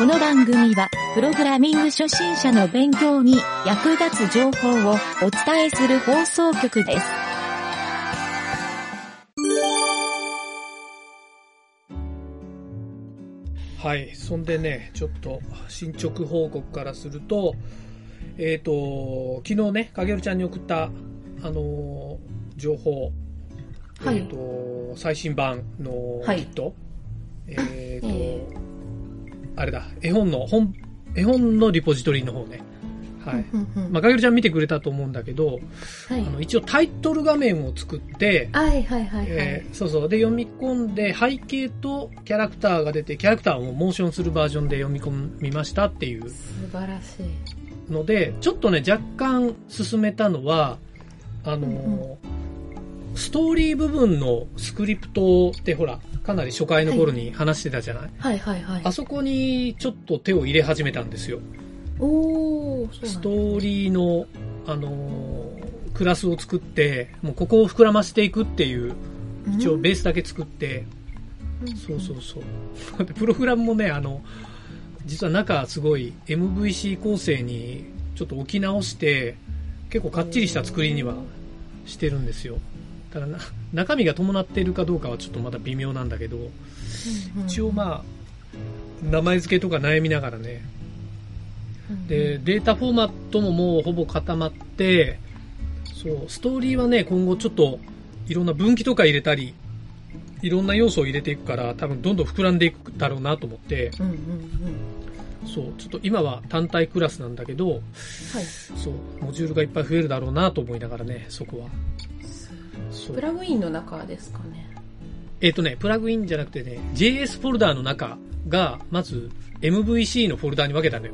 この番組は、プログラミング初心者の勉強に役立つ情報をお伝えする放送局です。はい。そんでね、ちょっと進捗報告からすると、えっ、と、昨日ね、かげるちゃんに送った、あのー情報、はいえっ、と、最新版のはいキット、えっ、と、えあれだ、絵本の、本、絵本のリポジトリの方ね。はい。まあ、かげるちゃん見てくれたと思うんだけど、はいあの一応タイトル画面を作って、はいはいはいはい。えーそうそう。で、読み込んで、背景とキャラクターが出て、キャラクターをモーションするバージョンで読み込みましたっていう素晴らしい。ので、ちょっとね、若干進めたのは、あのーうんストーリー部分のスクリプトってほら、かなり初回の頃に話してたじゃない、はいはいはいあ。そこにちょっと手を入れ始めたんですよ。おー、そうなんだストーリーの、あのークラスを作って、もうここを膨らませていくっていう、一応ベースだけ作って、うんそうそうそう。でプログラムもね、あの、実は中すごい MVC 構成にちょっと置き直して、結構かっちりした作りにはしてるんですよ。ただな、中身が伴っているかどうかはちょっとまだ微妙なんだけど、うんうん一応まあ、名前付けとか悩みながらね、うんで、データフォーマットももうほぼ固まって、そう、ストーリーはね、今後ちょっといろんな分岐とか入れたり、いろんな要素を入れていくから、多分どんどん膨らんでいくだろうなと思って、うんうんうん。そう、ちょっと今は単体クラスなんだけど、はい。そう、モジュールがいっぱい増えるだろうなと思いながらね、そこは。プラグインの中ですかね。えっ、とね、プラグインじゃなくてね、JS フォルダーの中が、まず MVC のフォルダーに分けたのよ。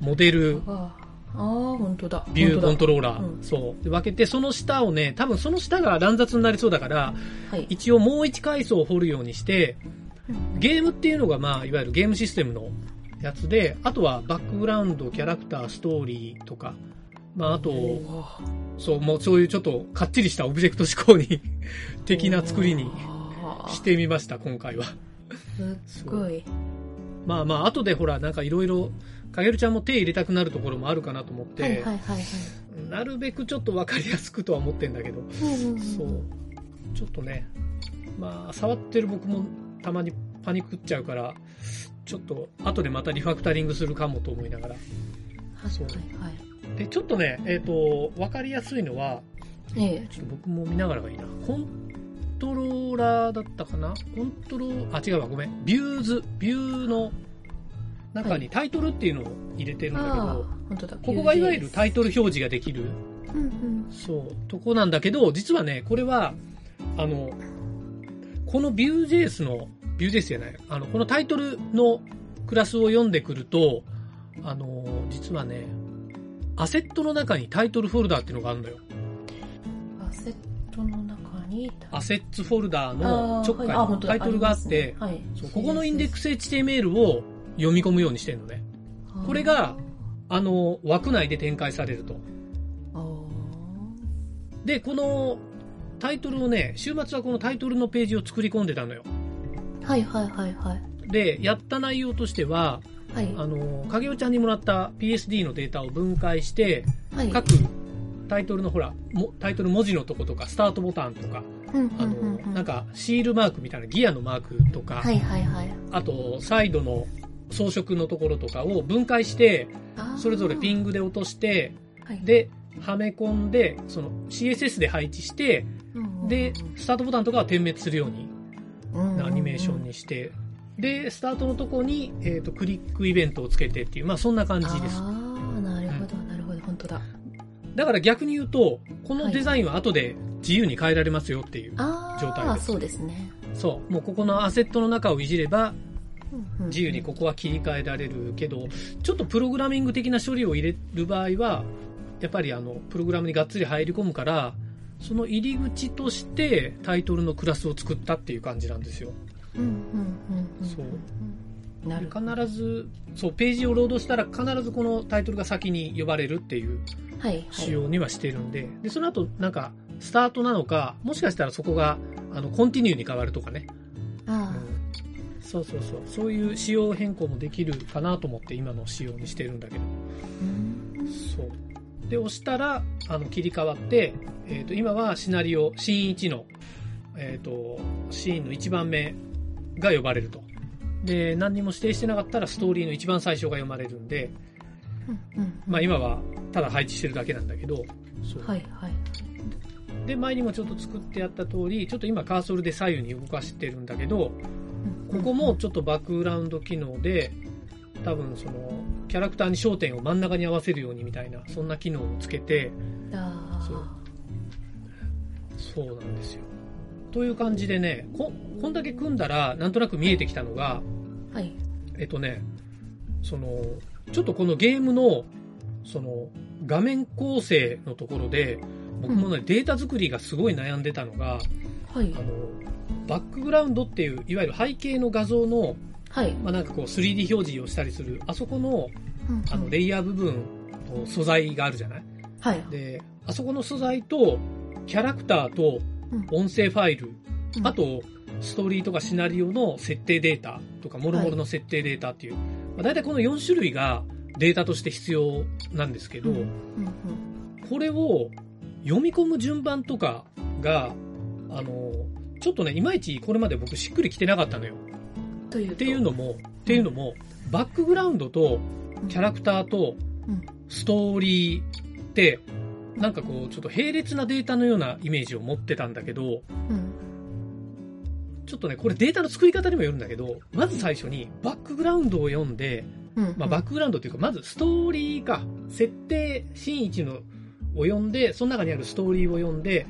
モデル、ああー、本当だ。ビューコントロローラー、うんそう。で分けて、その下をね、多分その下が乱雑になりそうだから、はい。一応もう一階層を掘るようにして、ゲームっていうのがまあ、いわゆるゲームシステムのやつで、あとはバックグラウンド、キャラクター、ストーリーとか、まああと、そう、もうそういうちょっとかっちりしたオブジェクト思考に 的な作りにしてみました、今回は。すっごい。まあまあ、後でほら、なんかいろいろ、かげるちゃんも手入れたくなるところもあるかなと思って、はいはいはいはい。なるべくちょっとわかりやすくとは思ってんだけど、うんうんんそう。ちょっとね、まあ、触ってる僕もたまにパニックっちゃうから、ちょっと後でまたリファクタリングするかもと思いながら。はいはいはい。で、ちょっとね、えっ、と、わかりやすいのは、ええ。ちょっと僕も見ながらがいいな。コントローラーだったかな？コントロー、あ、違うわ、ごめん。ビューズ、ビューの中にタイトルっていうのを入れてるんだけど、ああ、本当だ。ここがいわゆるタイトル表示ができる、うんうん。そう、とこなんだけど、実はね、これは、あの、この Vue.js の、Vue.js じゃない、あの、このタイトルのクラスを読んでくると、あの、実はね、アセットの中にタイトルフォルダーっていうのがあるのよ。アセットの中にアセッツフォルダーの直下にタイトルがあって、はいここのインデックス HTML を読み込むようにしてるのね。これが、あの、枠内で展開されると。で、このタイトルをね、週末はこのタイトルのページを作り込んでたのよ。はいはいはいはい。で、やった内容としては、はい。あの、影尾ちゃんにもらった PSD のデータを分解して、はい。各タイトルのほら、もタイトル文字のとことか、スタートボタンとか、なんか、シールマークみたいなギアのマークとか、はいはいはい。あと、サイドの装飾のところとかを分解して、それぞれピングで落として、はい、で、はめ込んで、その CSS で配置して、で、スタートボタンとかは点滅するようにアニメーションにして、で、スタートのとこに、えっ、と、クリックイベントをつけてっていう、まあそんな感じです。ああ、なるほどなるほど、本当だ。だから逆に言うと、このデザインは後で自由に変えられますよっていう。あ状態ですあそうですね。そう。もうここのアセットの中をいじれば、うんうん自由にここは切り替えられるけど、ちょっとプログラミング的な処理を入れる場合は、やっぱりあの、プログラムにがっつり入り込むから、その入り口としてタイトルのクラスを作ったっていう感じなんですよ。うんうんうんうんそう。必ず、そう、ページをロードしたら必ずこのタイトルが先に呼ばれるっていう。仕様にはしてるんで、で、その後なんか、スタートなのか、もしかしたらそこが、あの、コンティニューに変わるとかね。そうそうそう。そういう仕様変更もできるかなと思って今の仕様にしてるんだけど。うんそう。で、押したら、あの、切り替わって、えっ、と、今はシナリオ、シーン1の、えっ、と、シーンの1番目が呼ばれると。で、何にも指定してなかったらストーリーの一番最初が読まれるんで、うんうんまあ今はただ配置してるだけなんだけど、そう。はいはいで、前にもちょっと作ってやった通り、ちょっと今カーソルで左右に動かしてるんだけど、ここもちょっとバックグラウンド機能で、多分その、キャラクターに焦点を真ん中に合わせるようにみたいな、そんな機能をつけて、あそうそうなんですよ。という感じでね、こ、こんだけ組んだら、なんとなく見えてきたのが、あはい。えっとね、その、ちょっとこのゲームの、その、画面構成のところで、僕もね、データ作りがすごい悩んでたのが、はい。あの、バックグラウンドっていう、いわゆる背景の画像の、はい。まあ、なんかこう 3D 表示をしたりする、あそこの、うんうん。あの、レイヤー部分の素材があるじゃない？はい。で、あそこの素材と、キャラクターとうん音声ファイル、うん。あと、ストーリーとかシナリオの設定データとか、もろもろの設定データっていう、まあ、大体この4種類がデータとして必要なんですけど、うん。うん。これを読み込む順番とかが、あの、ちょっとね、いまいちこれまで僕しっくりきてなかったのよ。うんというと？っていうのも、っていうのも、バックグラウンドとキャラクターとうん。ストーリーって、なんかこう、ちょっと並列なデータのようなイメージを持ってたんだけど、うん。ちょっとね、これデータの作り方にもよるんだけど、まず最初にバックグラウンドを読んで、うん。まあ、バックグラウンドっていうか、まずストーリーか、設定、シーン1のを読んで、その中にあるストーリーを読んで、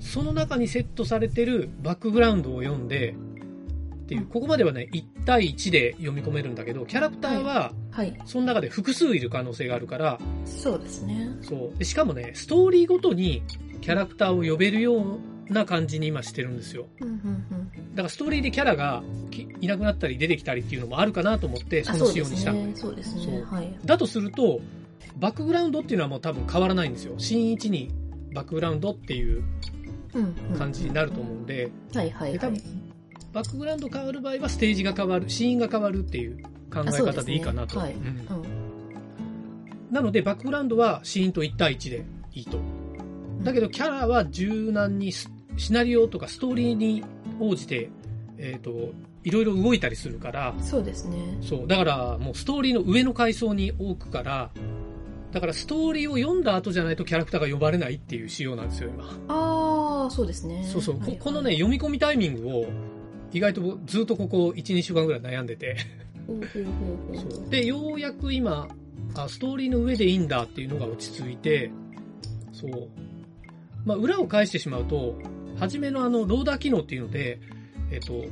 その中にセットされてるバックグラウンドを読んで、っていう、ここまではね、1対1で読み込めるんだけど、キャラクターは、はい。その中で複数いる可能性があるから、そうですね。そう。でしかもね、ストーリーごとにキャラクターを呼べるような感じに今してるんですよ。うんうんうん。だからストーリーでキャラがきいなくなったり出てきたりっていうのもあるかなと思って、そあの仕様にした。の。そうですね。そうですね。はい。だとすると、バックグラウンドっていうのはもう多分変わらないんですよ。シーン1にバックグラウンドっていう感じになると思うんで、はいはいで多分はいバックグラウンド変わる場合はステージが変わる、シーンが変わるっていう考え方でいいかなと。なので、バックグラウンドはシーンと1対1でいいと。だけど、キャラは柔軟にスシナリオとかストーリーに応じて、えっ、と、いろいろ動いたりするから。うん、そうですね。そう、だからもうストーリーの上の階層に置くから、だからストーリーを読んだ後じゃないとキャラクターが呼ばれないっていう仕様なんですよ、今。ああそうですね。そうそう、はいはい。ここのね、読み込みタイミングを、意外とずっとここ1、2週間ぐらい悩んでて、で、ようやく今、あ、ストーリーの上でいいんだっていうのが落ち着いて、そう。まあ、裏を返してしまうと、初めのあの、ローダー機能っていうので、えっと、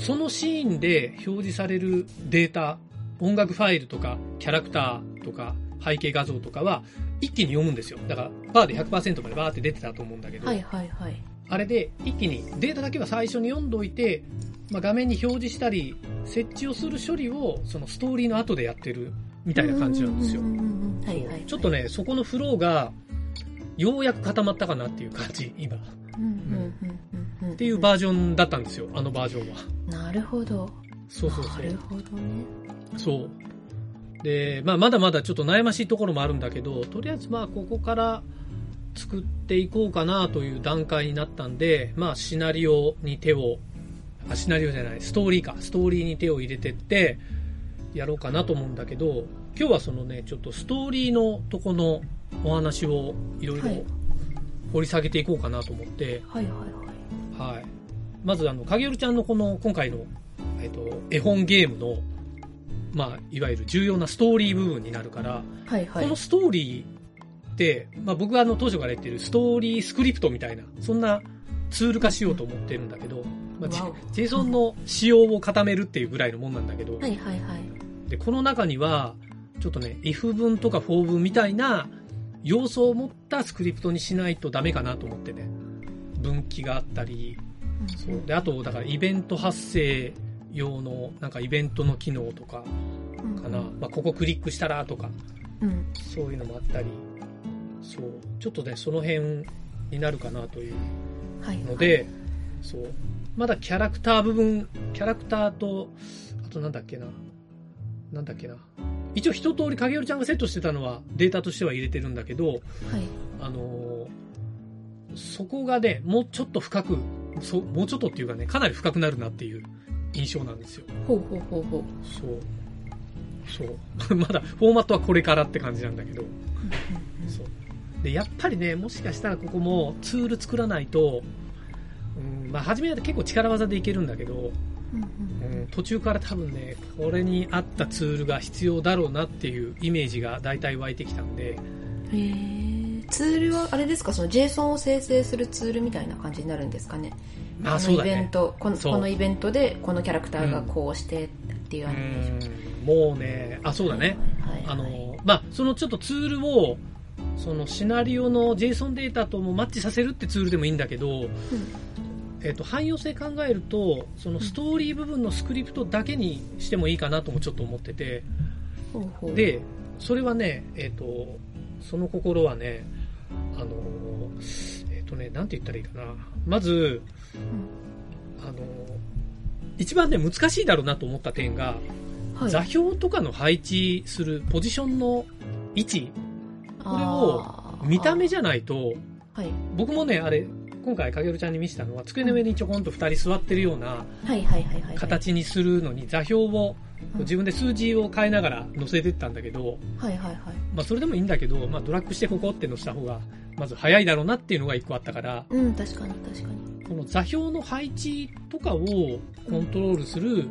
そのシーンで表示されるデータ、音楽ファイルとか、キャラクターとか、背景画像とかは、一気に読むんですよ。だから、バーで100%までバーって出てたと思うんだけど、はいはいはいあれで一気にデータだけは最初に読んどいて、まあ、画面に表示したり、設置をする処理を、そのストーリーの後でやってるみたいな感じなんですよちょっとね、そこのフローが、ようやく固まったかなっていう感じ、今。っていうバージョンだったんですよ、あのバージョンは。なるほどそうそうそなるう。ほどねそう。で、まあ、まだまだちょっと悩ましいところもあるんだけど、とりあえずまあ、ここから作っていこうかなという段階になったんで、まあ、シナリオに手を、あ、シナリオじゃない、ストーリーか、ストーリーに手を入れてって、やろうかなと思うんだけど、今日はそのね、ちょっとストーリーのとこのお話をいろいろはい。掘り下げていこうかなと思って、はいはいはい。はい。まず、あの、影るちゃんのこの、今回の、えっと、絵本ゲームの、まあ、いわゆる重要なストーリー部分になるから、はいはい。このストーリーまあ僕があの当初から言ってるストーリースクリプトみたいな、そんなツール化しようと思ってるんだけど、まあ、ジわお。JSON の仕様を固めるっていうぐらいのもんなんだけど、はいはいはい。で、この中には、ちょっとね、if 文とか for 文みたいな要素を持ったスクリプトにしないとダメかなと思ってね、分岐があったり、そう。で、あと、だからイベント発生用の、なんかイベントの機能とかうん。かな。まあ、ここクリックしたらとか、うん。そういうのもあったり、そう。ちょっとね、その辺になるかなというはいので、そう。まだキャラクター部分、キャラクターと、あとなんだっけな。なんだっけな。一応一通り影織ちゃんがセットしてたのはデータとしては入れてるんだけど、はい。あのーそこがね、もうちょっと深く、そもうちょっとっていうかね、かなり深くなるなっていう印象なんですよ。ほうほうほうほう。そう。そう。まだフォーマットはこれからって感じなんだけど。そう。で、やっぱりね、もしかしたらここもツール作らないと、うん、まあ初めは結構力技でいけるんだけど、うん途中から多分ね、これに合ったツールが必要だろうなっていうイメージが大体湧いてきたんで。ツールはあれですか？その JSON を生成するツールみたいな感じになるんですかね？まあこのイベンそうだね。トこのイベントでこのキャラクターがこうしてっていううアニメーションん、もうね、あ、そうだね。はいはい。あの、まあ、そのちょっとツールを、そのシナリオの JSON データともマッチさせるってツールでもいいんだけど、えっと、汎用性考えると、そのストーリー部分のスクリプトだけにしてもいいかなともちょっと思ってて、ほうほう。で、それはね、えっと、その心はね、あの、えっとね、なんて言ったらいいかな。まず、あの、一番ね、難しいだろうなと思った点が、はい。座標とかの配置するポジションの位置、これを見た目じゃないと、はい。僕もね、あれ、今回、かげるちゃんに見せたのは、机の上にちょこんと二人座ってるような形にするのに、座標を、うん。自分で数字を変えながら載せてったんだけど、はいはいはい。まあ、それでもいいんだけど、まあ、ドラッグしてここって載せた方が、まず早いだろうなっていうのが一個あったから、うん確かに確かに。この座標の配置とかをコントロールする、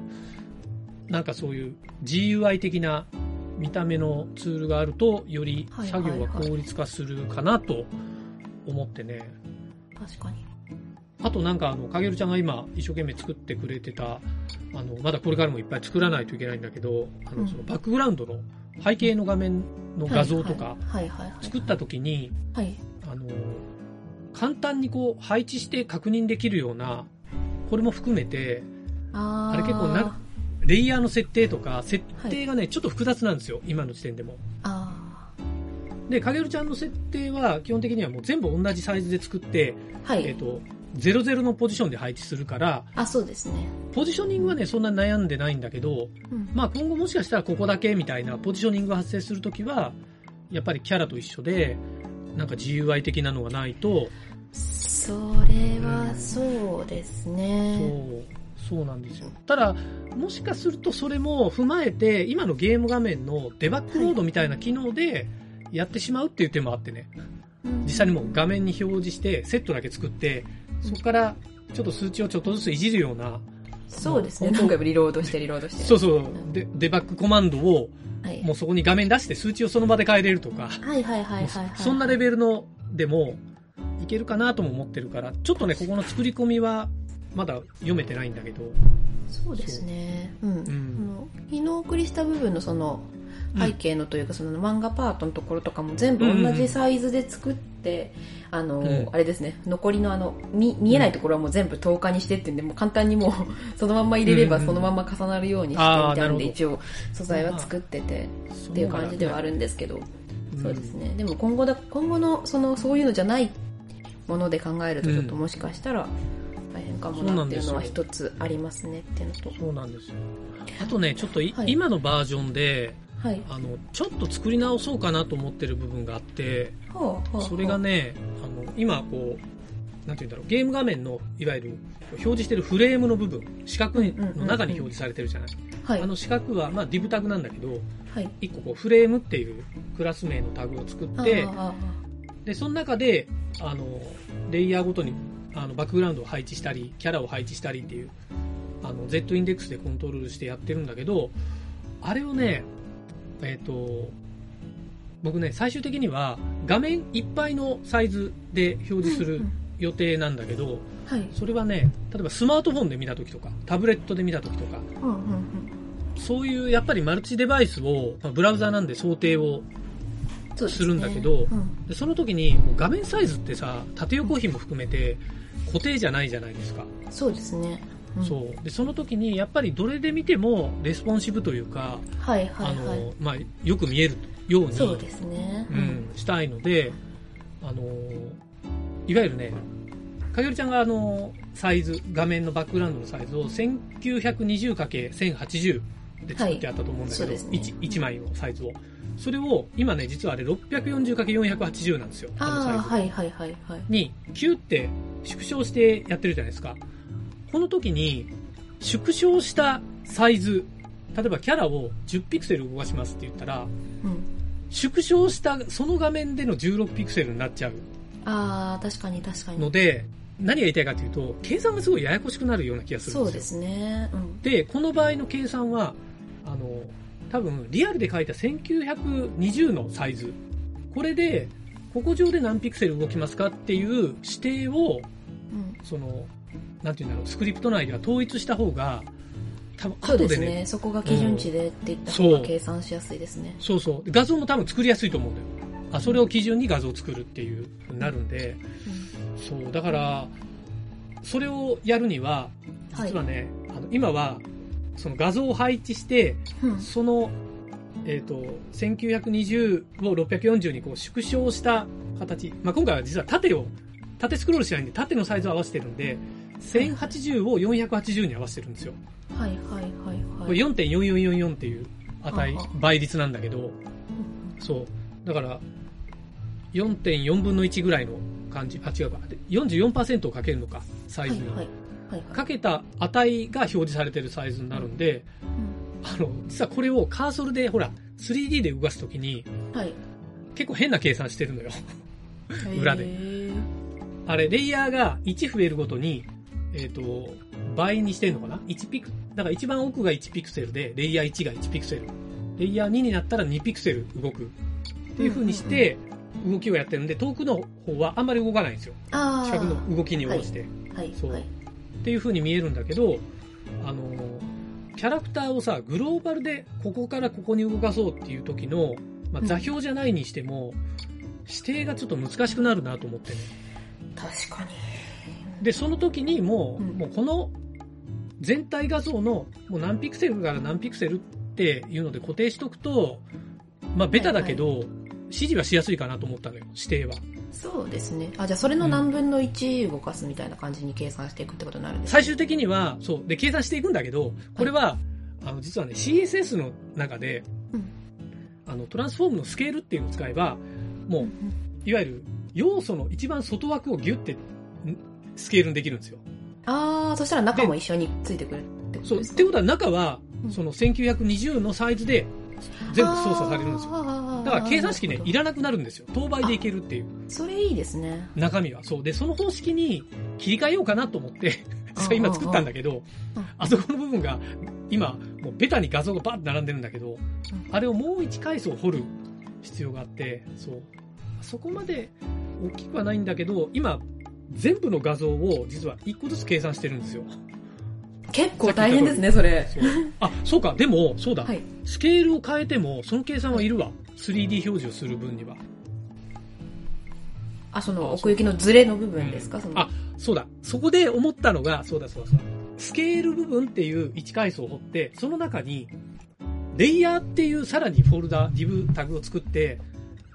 なんかそういう GUI 的な見た目のツールがあると、より作業が効率化するかなと思ってね。確かに。あとなんかあの、かげるちゃんが今一生懸命作ってくれてた、あの、まだこれからもいっぱい作らないといけないんだけど、あの、うん。そのバックグラウンドの背景の画面の画像とかはいはいはい作った時に、はい。あの、簡単にこう配置して確認できるような、これも含めて、あれ結構なレイヤーの設定とか、設定がね、ちょっと複雑なんですよ、今の時点でも。あで、かげるちゃんの設定は、基本的にはもう全部同じサイズで作って、ーはい、えっ、と、00のポジションで配置するから、あそうですね、ポジショニングはね、そんなに悩んでないんだけど、うん。まあ今後もしかしたらここだけみたいなポジショニングが発生するときは、やっぱりキャラと一緒で、なんか GUI 的なのがないと、それはそうですね。そう、そうなんですよ。ただ、もしかするとそれも踏まえて、今のゲーム画面のデバッグモードみたいな機能でやってしまうっていう手もあってね、実際にもう画面に表示して、セットだけ作って、そこからちょっと数値をちょっとずついじるような、そうですね。本当何回もリロードしてリロードして。そうそう、でデバッグコマンドをはい。もうそこに画面出して数値をその場で変えれるとか、はいはいはいはいはい。そんなレベルのでもいけるかなとも思ってるから、ちょっとね、ここの作り込みはまだ読めてないんだけど、そうですね。うん、ん。あの昨日お送りした部分のその背景のというか、その漫画パートのところとかも全部同じサイズで作って、あの、うん。あれですね、残りのあの、見、見えないところはもう全部10日にしてっていうん。で、もう簡単にもう、そのまんま入れればうんうんそのまんま重なるようにしてみたいなんで、一応素材は作ってて、っていう感じではあるんですけど、そうですね。でも今後だ、今後の、その、そういうのじゃないもので考えると、ちょっともしかしたら大変かもなっていうのは一つありますねっていうのと。そうなんですよ。あとね、ちょっとい、はい今のバージョンで、はい。あの、ちょっと作り直そうかなと思ってる部分があって、ほうほうほうそれがね、あの、今こう、なんて言うんだろう、ゲーム画面の、いわゆる、表示してるフレームの部分、四角の中に表示されてるじゃない。はい。あの四角は、まあ、div タグなんだけど、はい。一個こう、フレームっていうクラス名のタグを作ってで、その中で、あの、レイヤーごとに、あの、バックグラウンドを配置したり、キャラを配置したりっていう、あの、Z インデックスでコントロールしてやってるんだけど、あれをね、えっ、と、僕ね、最終的には画面いっぱいのサイズで表示する予定なんだけど、はい。それはね、例えばスマートフォンで見た時とか、タブレットで見た時とか、うんうんうん。そういうやっぱりマルチデバイスを、まあブラウザなんで想定をするんだけどうんでその時に画面サイズってさ縦横比も含めて固定じゃないじゃないですか、そうですね。うんそうでその時にやっぱりどれで見てもレスポンシブというか、はいはいあはい。のまあ、よく見えるようにそうですね。うん、したいのであのいわゆるねかげるちゃんがあの、サイズ、画面のバックグラウンドのサイズを 1920×1080 で作ってあったと思うんだけど、はいね 1, 1枚のサイズを。それを、今ね、実はあれ 640×480 なんですよ。あのサイあ。はいはいはいはい。に、キューって縮小してやってるじゃないですか。この時に、縮小したサイズ、例えばキャラを10ピクセル動かしますって言ったら、うん。縮小したその画面での16ピクセルになっちゃうああ、確かに確かに。ので、何が言いたいかというと、計算がすごいややこしくなるような気がするんでよ。そうですすね。うん。で、この場合の計算は、多分、リアルで書いた1920のサイズ。これで、ここ上で何ピクセル動きますかっていう指定を、うん。その、なんていうんだろう、スクリプト内では統一した方が、多分、後ですね、ね。そこが基準値でって言った方そうが計算しやすいですね。そうそう。画像も多分作りやすいと思うんだよ。あ、それを基準に画像を作るっていうふうになるんで、そう、だから、それをやるには、はい実はね、あの今は、その画像を配置して、うん。うん。その、えっ、と、1920を640にこう縮小した形。まあ、今回は実は縦を、縦スクロールしないんで、縦のサイズを合わせてるんで、1080を480に合わせてるんですよ。はいはいはいこれはい。4.4444っていう値倍率なんだけど、うんそう。だから、4.4分の1ぐらいの感じ。あ、違うか。で44%をかけるのか、サイズに。はいはい。はいはい。かけた値が表示されてるサイズになるんで、あの、実はこれをカーソルで、ほら、3D で動かすときに、うんはい。結構変な計算してるのよ。裏であれ、レイヤーが1増えるごとに、えっ、と、倍にしてんのかな ?1 ピク、だから一番奥が1ピクセルで、レイヤー1が1ピクセル。レイヤー2になったら2ピクセル動く。っていう風にして、動きをやってるんで、遠くの方はあんまり動かないんですよ。近くの動きに応じて。はいそうはい。っていう風に見えるんだけど、あの、キャラクターをさ、グローバルでここからここに動かそうっていう時の、まあ、うん座標じゃないにしても、指定がちょっと難しくなるなと思ってね。確かに。で、その時にもう、うんもうこの全体画像のもう何ピクセルから何ピクセルっていうので固定しとくと、まあベタだけど、指示はしやすいかなと思ったのよ、指定は。そうですね。あ、じゃあそれの何分の1動かすみたいな感じに計算していくってことになるんですか最終的には、そう、で、計算していくんだけど、これは、あの、実はね、CSS の中で、うんあの、トランスフォームのスケールっていうのを使えば、もう、いわゆる、要素の一番外枠をギュッて、んスケールにできるんですよ。ああ、そしたら中も一緒についてくるってことそう、ですかってことは中はう、んその1920のサイズで全部操作されるんですよ。よだから計算式ね、いららなくなるんですよ。当倍でいけるっていうそれいいですね。中身は。そう。で、その方式に切り替えようかなと思って、それ 今作ったんだけどうん、あそこの部分が、今、もうベタに画像がバーって並んでるんだけど、あれをもう一階層掘る必要があって、そう。そこまで大きくはないんだけど、今、全部の画像を実は一個ずつ計算してるんですよ。結構大変ですね、それ。そうあ、そうか、でも、そうだ。はい。スケールを変えても、その計算はいるわ。3D 表示をする分には。あ、その奥行きのズレの部分ですか、その。あ、そうだ。そこで思ったのが、そうだそうだそうだ。スケール部分っていう1階層を掘って、その中に、レイヤーっていうさらにフォルダ、リブタグを作って、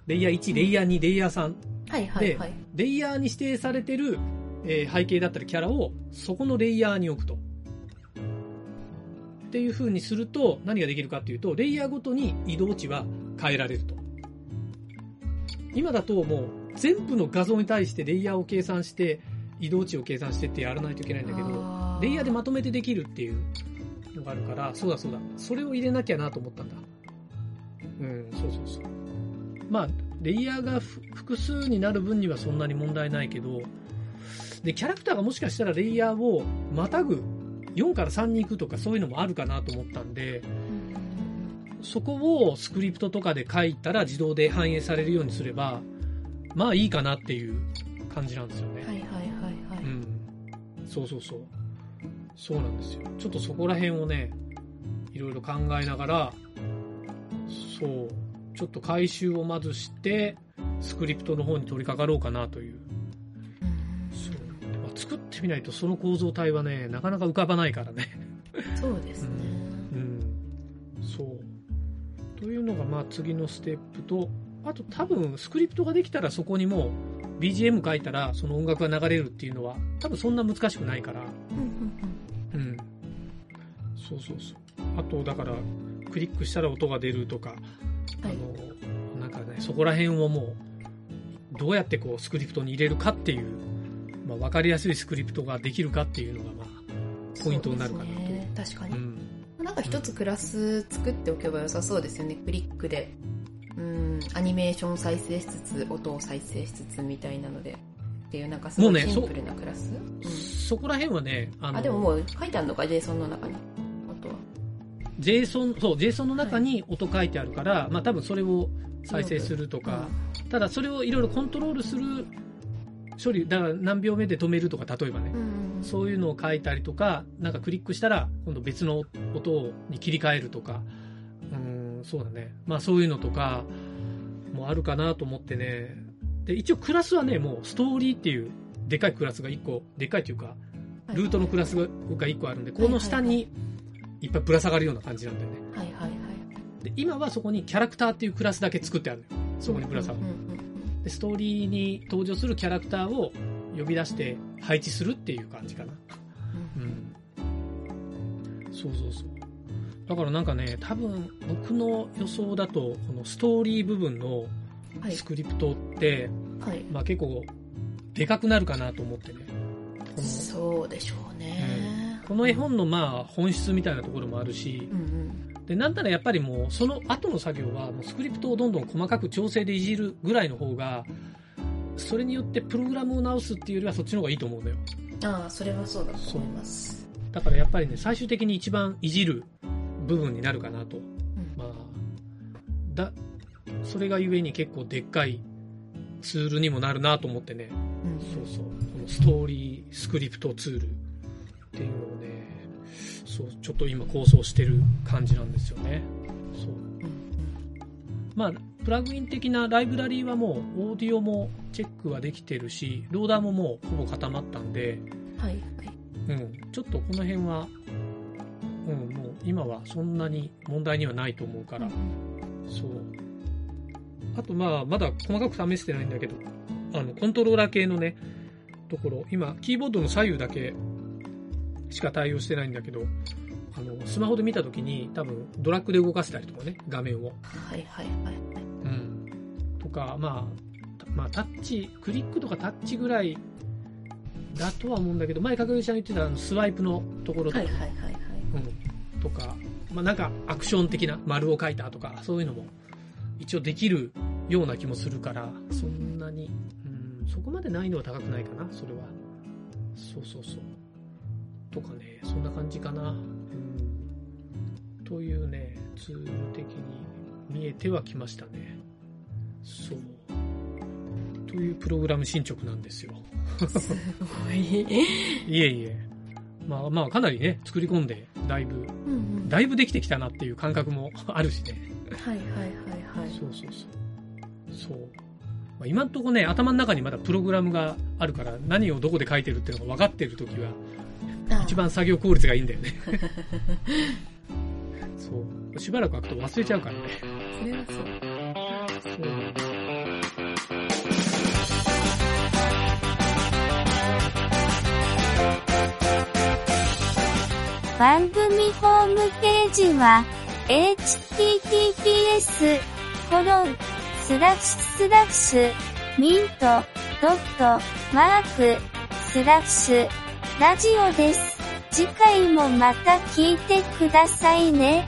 レイヤー1、レイヤー2、レイヤー3、はいはいはい。レイヤーに指定されてる、えー背景だったりキャラを、そこのレイヤーに置くと。っていう風にすると、何ができるかっていうと、レイヤーごとに移動値は変えられると。今だともう、全部の画像に対してレイヤーを計算して、移動値を計算してってやらないといけないんだけど、あレイヤーでまとめてできるっていうのがあるから、そうだそうだ。それを入れなきゃなと思ったんだ。うん、そうそうそう。まあ、レイヤーがふ複数になる分にはそんなに問題ないけど、で、キャラクターがもしかしたらレイヤーをまたぐ、4から3に行くとかそういうのもあるかなと思ったんで、そこをスクリプトとかで書いたら自動で反映されるようにすれば、まあいいかなっていう感じなんですよね。はいはいはいはい。うん。そうそうそう。そうなんですよ。ちょっとそこら辺をね、いろいろ考えながら、そう、ちょっと回収をまずして、スクリプトの方に取り掛かろうかなという。みないとその構造体はね、なかなか浮かばないからね。そうですね。うん。そう。というのが、まあ次のステップと、あと多分スクリプトができたらそこにもう BGM 書いたらその音楽が流れるっていうのは多分そんな難しくないから、うんうんうん。そうそうそう。あと、だから、クリックしたら音が出るとか、あの、なんかね、そこら辺をもう、どうやってこう、スクリプトに入れるかっていう、まあ、わかりやすいスクリプトができるかっていうのが、まあ、ポイントになるかなと。ね確かに、うん。なんか一つクラス作っておけば良さそうですよね。クリックで。うん、アニメーション再生しつつ、音を再生しつつみたいなので。っていうなんかすごいシンプルなクラス？うんそこら辺はね、あの、あ、でももう書いてあるのか、JSON の中に。あとは。JSON、そう、JSON の中に音書いてあるから、まあ多分それを再生するとか、ただそれをいろいろコントロールする処理、だから何秒目で止めるとか、例えばねう、ん。そういうのを書いたりとか、なんかクリックしたら、今度別の音に切り替えるとか、うーん、そうだね。まあそういうのとか、もあるかなと思ってね。で、一応クラスはね、もうストーリーっていう、でかいクラスが1個、でかいというか、ルートのクラスが1個あるんで、この下にいっぱいぶら下がるような感じなんだよね。はいはいはい。で、今はそこにキャラクターっていうクラスだけ作ってあるのよ。そこにぶら下がるうん。うんうんで、ストーリーに登場するキャラクターを呼び出して配置するっていう感じかな。うん。そうそうそう。だからなんかね、多分僕の予想だと、このストーリー部分のスクリプトって、はい。まあ結構でかくなるかなと思ってね。そうでしょうね。この絵本のまあ本質みたいなところもあるしう、んうん。で、なんならやっぱりもうその後の作業はもうスクリプトをどんどん細かく調整でいじるぐらいの方が、それによってプログラムを直すっていうよりはそっちの方がいいと思うのよ。ああ、それはそうだと思います。だからやっぱりね、最終的に一番いじる部分になるかなと。うんまあ、だ、それがゆえに結構でっかいツールにもなるなと思ってね。うんそうそう。このストーリースクリプトツールっていうのをね、そう、ちょっと今構想してる感じなんですよね。そう。うんまあ、プラグイン的なライブラリーはもう、オーディオもチェックはできてるし、ローダーももうほぼ固まったんで、うんはいはい。うん、ちょっとこの辺は、うん、もう今はそんなに問題にはないと思うから、そう。あとまあ、まだ細かく試してないんだけど、あの、コントローラー系のね、ところ、今、キーボードの左右だけしか対応してないんだけど、あの、スマホで見たときに多分ドラッグで動かせたりとかね、画面を。はいはいはい。うん。とか、まあ、たまあ、タッチ、クリックとかタッチぐらいだとは思うんだけど、前、角木ちゃん言ってたあのスワイプのところとか、はいはいはいはい。うん、とか、まあ、なんかアクション的な丸を書いたとか、そういうのも一応できるような気もするから、そんなに、うん、そこまで難易度は高くないかな、それは。そうそうそう。とかね、そんな感じかな。うん、というね、ツール的に見えてはきましたね。そう。というプログラム進捗なんですよ。すごい。いえいえ。まあまあ、かなりね、作り込んで、だいぶ、うんうん。だいぶできてきたなっていう感覚も あるしね。はいはいはいはい。そうそうそう。そう。まあ、今んとこね、頭の中にまだプログラムがあるから、何をどこで書いてるっていうのが分かってるときは、あ一番作業効率がいいんだよね。そう。しばらく開くと忘れちゃうからね。それはそう。そう。番組ホームページは、https, コロン、スラッシュスラッシュ、ミント、ドット、マーク、スラッシュ、ラジオです。次回もまた聞いてくださいね。